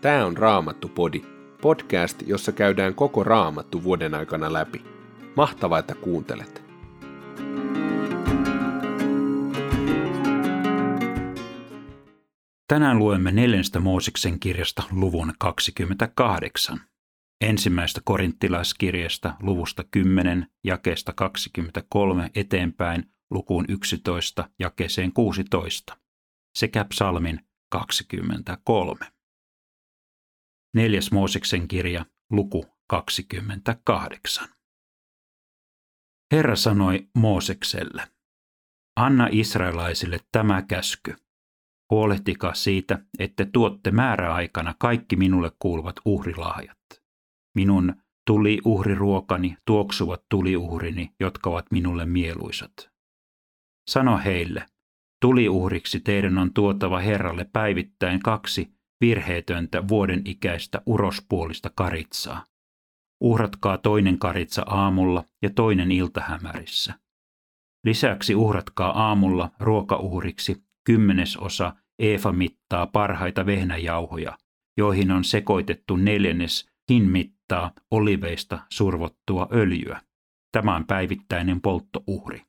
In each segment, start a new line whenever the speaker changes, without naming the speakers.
Tämä on Raamattu-podi, podcast, jossa käydään koko Raamattu vuoden aikana läpi. Mahtavaa, että kuuntelet!
Tänään luemme neljästä Mooseksen kirjasta luvun 28. Ensimmäistä korinttilaiskirjasta luvusta 10 jakeesta 23 eteenpäin lukuun 11 jakeeseen 16 sekä psalmin 23. Neljäs Mooseksen kirja, luku 28. Herra sanoi Moosekselle, anna israelaisille tämä käsky. Huolehtikaa siitä, että tuotte määräaikana kaikki minulle kuuluvat uhrilahjat. Minun tuli uhriruokani tuoksuvat tuliuhrini, jotka ovat minulle mieluisat. Sano heille, tuliuhriksi teidän on tuotava Herralle päivittäin kaksi virheetöntä vuoden ikäistä urospuolista karitsaa. Uhratkaa toinen karitsa aamulla ja toinen iltahämärissä. Lisäksi uhratkaa aamulla ruokauhriksi kymmenesosa eefa mittaa parhaita vehnäjauhoja, joihin on sekoitettu neljännes hinmittaa oliveista survottua öljyä. Tämä on päivittäinen polttouhri.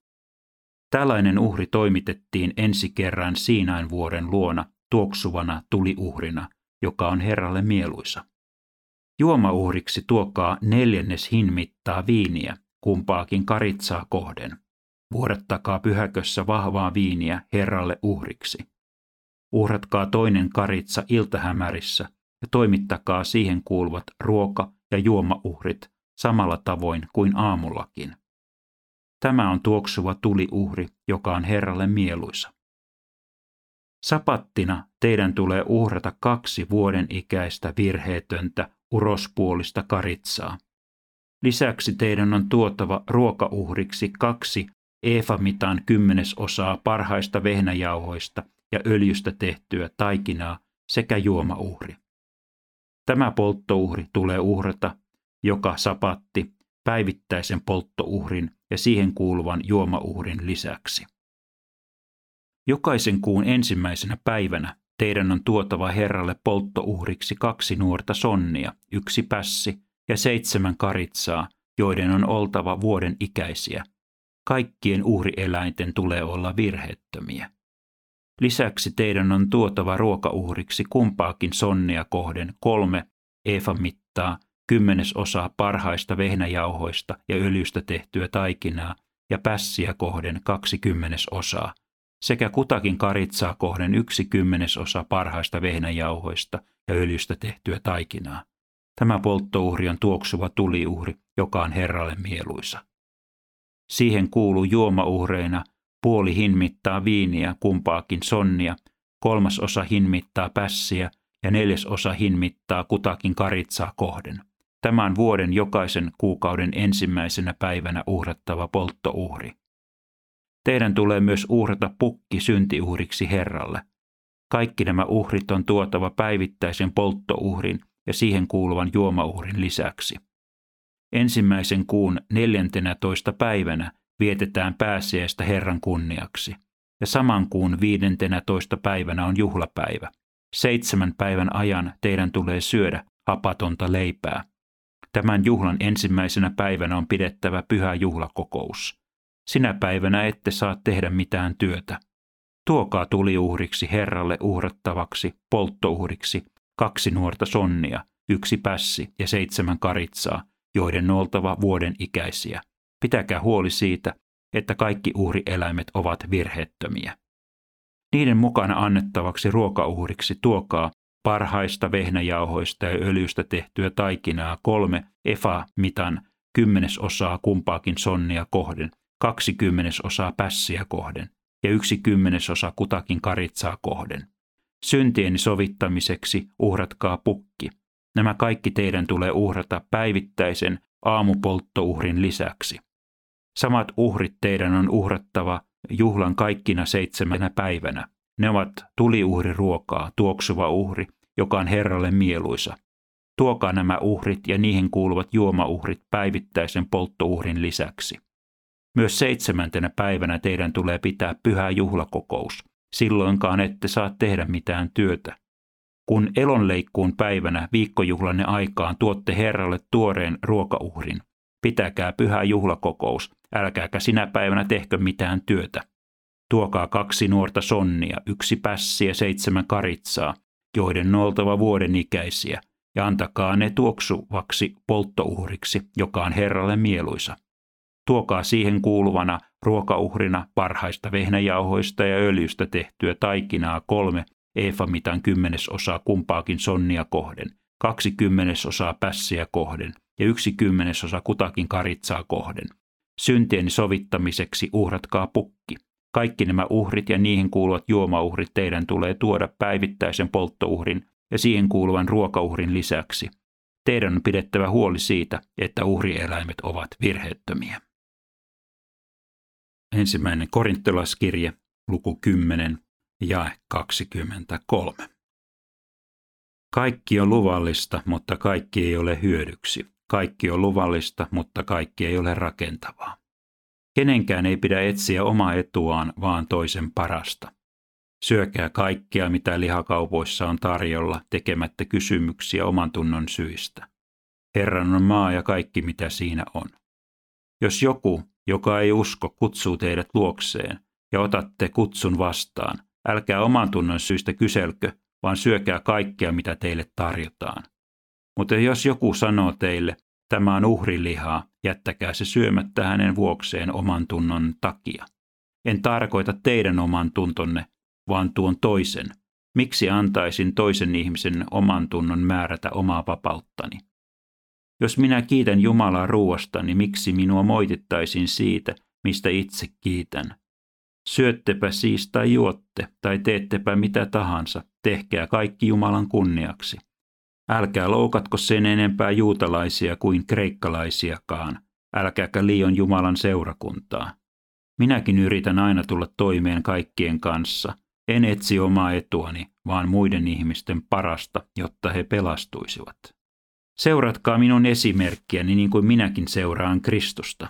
Tällainen uhri toimitettiin ensi kerran Siinain vuoren luona tuoksuvana tuliuhrina, joka on Herralle mieluisa. Juomauhriksi tuokaa neljännes hinmittaa viiniä, kumpaakin karitsaa kohden. Vuodattakaa pyhäkössä vahvaa viiniä Herralle uhriksi. Uhratkaa toinen karitsa iltahämärissä ja toimittakaa siihen kuuluvat ruoka- ja juomauhrit samalla tavoin kuin aamullakin. Tämä on tuoksuva tuliuhri, joka on Herralle mieluisa. Sapattina teidän tulee uhrata kaksi vuoden ikäistä virheetöntä urospuolista karitsaa. Lisäksi teidän on tuotava ruokauhriksi kaksi eefamitan kymmenesosaa parhaista vehnäjauhoista ja öljystä tehtyä taikinaa sekä juomauhri. Tämä polttouhri tulee uhrata joka sapatti päivittäisen polttouhrin ja siihen kuuluvan juomauhrin lisäksi. Jokaisen kuun ensimmäisenä päivänä teidän on tuotava Herralle polttouhriksi kaksi nuorta sonnia, yksi pässi ja seitsemän karitsaa, joiden on oltava vuoden ikäisiä. Kaikkien uhrieläinten tulee olla virheettömiä. Lisäksi teidän on tuotava ruokauhriksi kumpaakin sonnia kohden kolme efa mittaa, kymmenesosaa parhaista vehnäjauhoista ja öljystä tehtyä taikinaa ja pässiä kohden kaksi kymmenesosaa, sekä kutakin karitsaa kohden yksi kymmenesosa parhaista vehnäjauhoista ja öljystä tehtyä taikinaa. Tämä polttouhri on tuoksuva tuliuhri, joka on Herralle mieluisa. Siihen kuuluu juomauhreina puoli hinmittaa viiniä kumpaakin sonnia, kolmas osa hinmittaa pässiä ja neljäs osa hinmittaa kutakin karitsaa kohden. Tämän vuoden jokaisen kuukauden ensimmäisenä päivänä uhrattava polttouhri. Teidän tulee myös uhrata pukki syntiuhriksi Herralle. Kaikki nämä uhrit on tuotava päivittäisen polttouhrin ja siihen kuuluvan juomauhrin lisäksi. Ensimmäisen kuun neljäntenä toista päivänä vietetään pääsiäistä Herran kunniaksi, ja saman kuun viidentenä toista päivänä on juhlapäivä. Seitsemän päivän ajan teidän tulee syödä hapatonta leipää. Tämän juhlan ensimmäisenä päivänä on pidettävä pyhä juhlakokous. Sinä päivänä ette saa tehdä mitään työtä. Tuokaa tuliuhriksi Herralle uhrattavaksi, polttouhriksi, kaksi nuorta sonnia, yksi pässi ja seitsemän karitsaa, joiden on oltava vuoden ikäisiä. Pitäkää huoli siitä, että kaikki uhrieläimet ovat virheettömiä. Niiden mukana annettavaksi ruokauhriksi tuokaa parhaista vehnäjauhoista ja öljystä tehtyä taikinaa kolme efa-mitan kymmenesosaa kumpaakin sonnia kohden kaksi kymmenesosaa pässiä kohden ja yksi kymmenesosa kutakin karitsaa kohden. Syntieni sovittamiseksi uhratkaa pukki. Nämä kaikki teidän tulee uhrata päivittäisen aamupolttouhrin lisäksi. Samat uhrit teidän on uhrattava juhlan kaikkina seitsemänä päivänä. Ne ovat tuliuhriruokaa, tuoksuva uhri, joka on Herralle mieluisa. Tuokaa nämä uhrit ja niihin kuuluvat juomauhrit päivittäisen polttouhrin lisäksi. Myös seitsemäntenä päivänä teidän tulee pitää pyhä juhlakokous. Silloinkaan ette saa tehdä mitään työtä. kun elonleikkuun päivänä viikkojuhlanne aikaan tuotte Herralle tuoreen ruokauhrin, pitäkää pyhä juhlakokous, älkääkä sinä päivänä tehkö mitään työtä. Tuokaa kaksi nuorta sonnia, yksi pässi ja seitsemän karitsaa, joiden on oltava vuoden ikäisiä, ja antakaa ne tuoksuvaksi polttouhriksi, joka on Herralle mieluisa. Tuokaa siihen kuuluvana ruokauhrina parhaista vehnäjauhoista ja öljystä tehtyä taikinaa kolme eefamitan kymmenesosaa kumpaakin sonnia kohden, kaksi kymmenesosaa pässiä kohden ja yksi kymmenesosa kutakin karitsaa kohden. Syntieni sovittamiseksi uhratkaa pukki. Kaikki nämä uhrit ja niihin kuuluvat juomauhrit teidän tulee tuoda päivittäisen polttouhrin ja siihen kuuluvan ruokauhrin lisäksi. Teidän on pidettävä huoli siitä, että uhrieläimet ovat virheettömiä. Ensimmäinen korintolaskirje, luku 10, jae 23. Kaikki on luvallista, mutta kaikki ei ole hyödyksi. Kaikki on luvallista, mutta kaikki ei ole rakentavaa. Kenenkään ei pidä etsiä omaa etuaan, vaan toisen parasta. Syökää kaikkea, mitä lihakaupoissa on tarjolla, tekemättä kysymyksiä oman tunnon syistä. Herran on maa ja kaikki, mitä siinä on. Jos joku, joka ei usko, kutsuu teidät luokseen, ja otatte kutsun vastaan, älkää oman tunnon syistä kyselkö, vaan syökää kaikkea, mitä teille tarjotaan. Mutta jos joku sanoo teille, tämä on uhrilihaa, jättäkää se syömättä hänen vuokseen oman tunnon takia. En tarkoita teidän oman tuntonne, vaan tuon toisen. Miksi antaisin toisen ihmisen oman tunnon määrätä omaa vapauttani? Jos minä kiitän Jumalaa ruuasta, niin miksi minua moitittaisiin siitä, mistä itse kiitän? Syöttepä siis tai juotte, tai teettepä mitä tahansa, tehkää kaikki Jumalan kunniaksi. Älkää loukatko sen enempää juutalaisia kuin kreikkalaisiakaan, älkääkä liion Jumalan seurakuntaa. Minäkin yritän aina tulla toimeen kaikkien kanssa. En etsi omaa etuani, vaan muiden ihmisten parasta, jotta he pelastuisivat. Seuratkaa minun esimerkkiäni niin kuin minäkin seuraan Kristusta.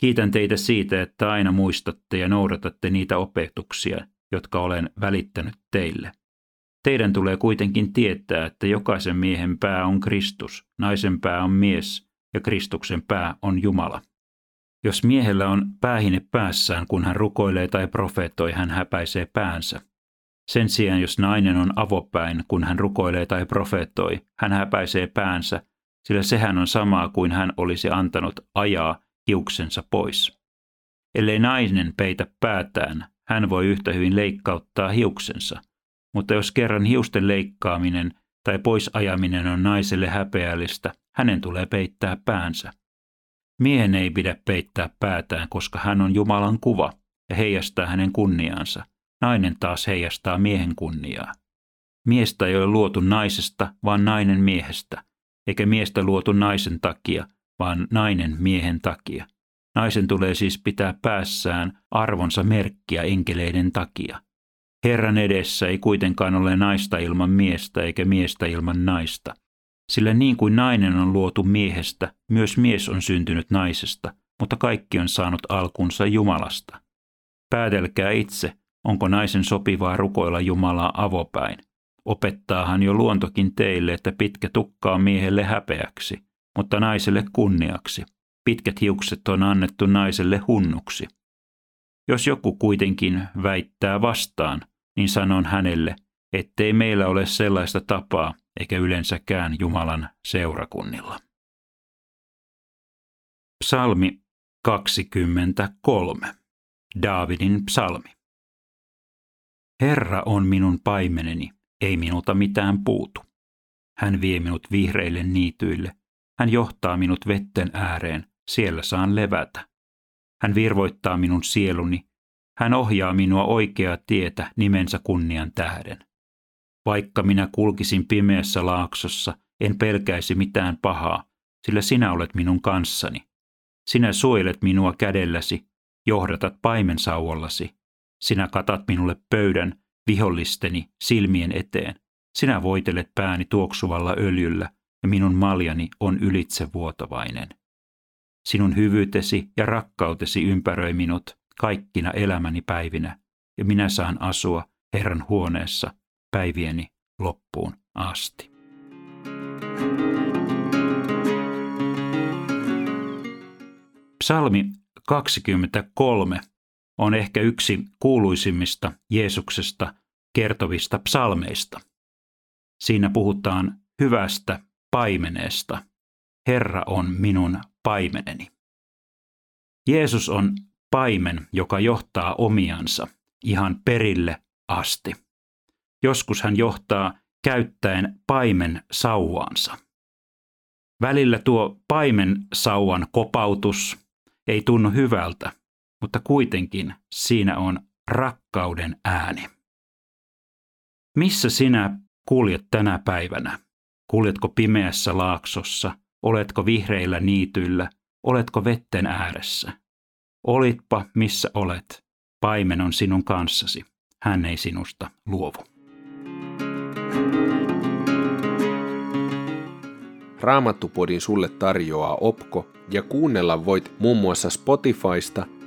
Kiitän teitä siitä, että aina muistatte ja noudatatte niitä opetuksia, jotka olen välittänyt teille. Teidän tulee kuitenkin tietää, että jokaisen miehen pää on Kristus, naisen pää on mies ja Kristuksen pää on Jumala. Jos miehellä on päähine päässään, kun hän rukoilee tai profeettoi, hän häpäisee päänsä. Sen sijaan, jos nainen on avopäin, kun hän rukoilee tai profeettoi, hän häpäisee päänsä, sillä sehän on samaa kuin hän olisi antanut ajaa hiuksensa pois. Ellei nainen peitä päätään, hän voi yhtä hyvin leikkauttaa hiuksensa. Mutta jos kerran hiusten leikkaaminen tai poisajaminen on naiselle häpeällistä, hänen tulee peittää päänsä. Miehen ei pidä peittää päätään, koska hän on Jumalan kuva ja heijastaa hänen kunniaansa. Nainen taas heijastaa miehen kunniaa. Miestä ei ole luotu naisesta, vaan nainen miehestä, eikä miestä luotu naisen takia, vaan nainen miehen takia. Naisen tulee siis pitää päässään arvonsa merkkiä enkeleiden takia. Herran edessä ei kuitenkaan ole naista ilman miestä eikä miestä ilman naista. Sillä niin kuin nainen on luotu miehestä, myös mies on syntynyt naisesta, mutta kaikki on saanut alkunsa Jumalasta. Päätelkää itse, onko naisen sopivaa rukoilla Jumalaa avopäin. Opettaahan jo luontokin teille, että pitkä tukka on miehelle häpeäksi, mutta naiselle kunniaksi. Pitkät hiukset on annettu naiselle hunnuksi. Jos joku kuitenkin väittää vastaan, niin sanon hänelle, ettei meillä ole sellaista tapaa, eikä yleensäkään Jumalan seurakunnilla. Psalmi 23. Daavidin psalmi. Herra on minun paimeneni, ei minulta mitään puutu. Hän vie minut vihreille niityille, hän johtaa minut vetten ääreen, siellä saan levätä. Hän virvoittaa minun sieluni, hän ohjaa minua oikeaa tietä nimensä kunnian tähden. Vaikka minä kulkisin pimeässä laaksossa, en pelkäisi mitään pahaa, sillä sinä olet minun kanssani. Sinä suojelet minua kädelläsi, johdatat paimensauvollasi. Sinä katat minulle pöydän vihollisteni silmien eteen. Sinä voitelet pääni tuoksuvalla öljyllä, ja minun maljani on ylitsevuotavainen. Sinun hyvyytesi ja rakkautesi ympäröi minut kaikkina elämäni päivinä, ja minä saan asua Herran huoneessa päivieni loppuun asti. Psalmi 23 on ehkä yksi kuuluisimmista Jeesuksesta kertovista psalmeista. Siinä puhutaan hyvästä paimeneesta. Herra on minun paimeneni. Jeesus on paimen, joka johtaa omiansa ihan perille asti. Joskus hän johtaa käyttäen paimen sauvaansa. Välillä tuo paimen sauvan kopautus ei tunnu hyvältä, mutta kuitenkin siinä on rakkauden ääni. Missä sinä kuljet tänä päivänä? Kuljetko pimeässä laaksossa? Oletko vihreillä niityillä? Oletko vetten ääressä? Olitpa missä olet, paimen on sinun kanssasi. Hän ei sinusta luovu.
Raamattupodin sulle tarjoaa Opko ja kuunnella voit muun muassa Spotifysta,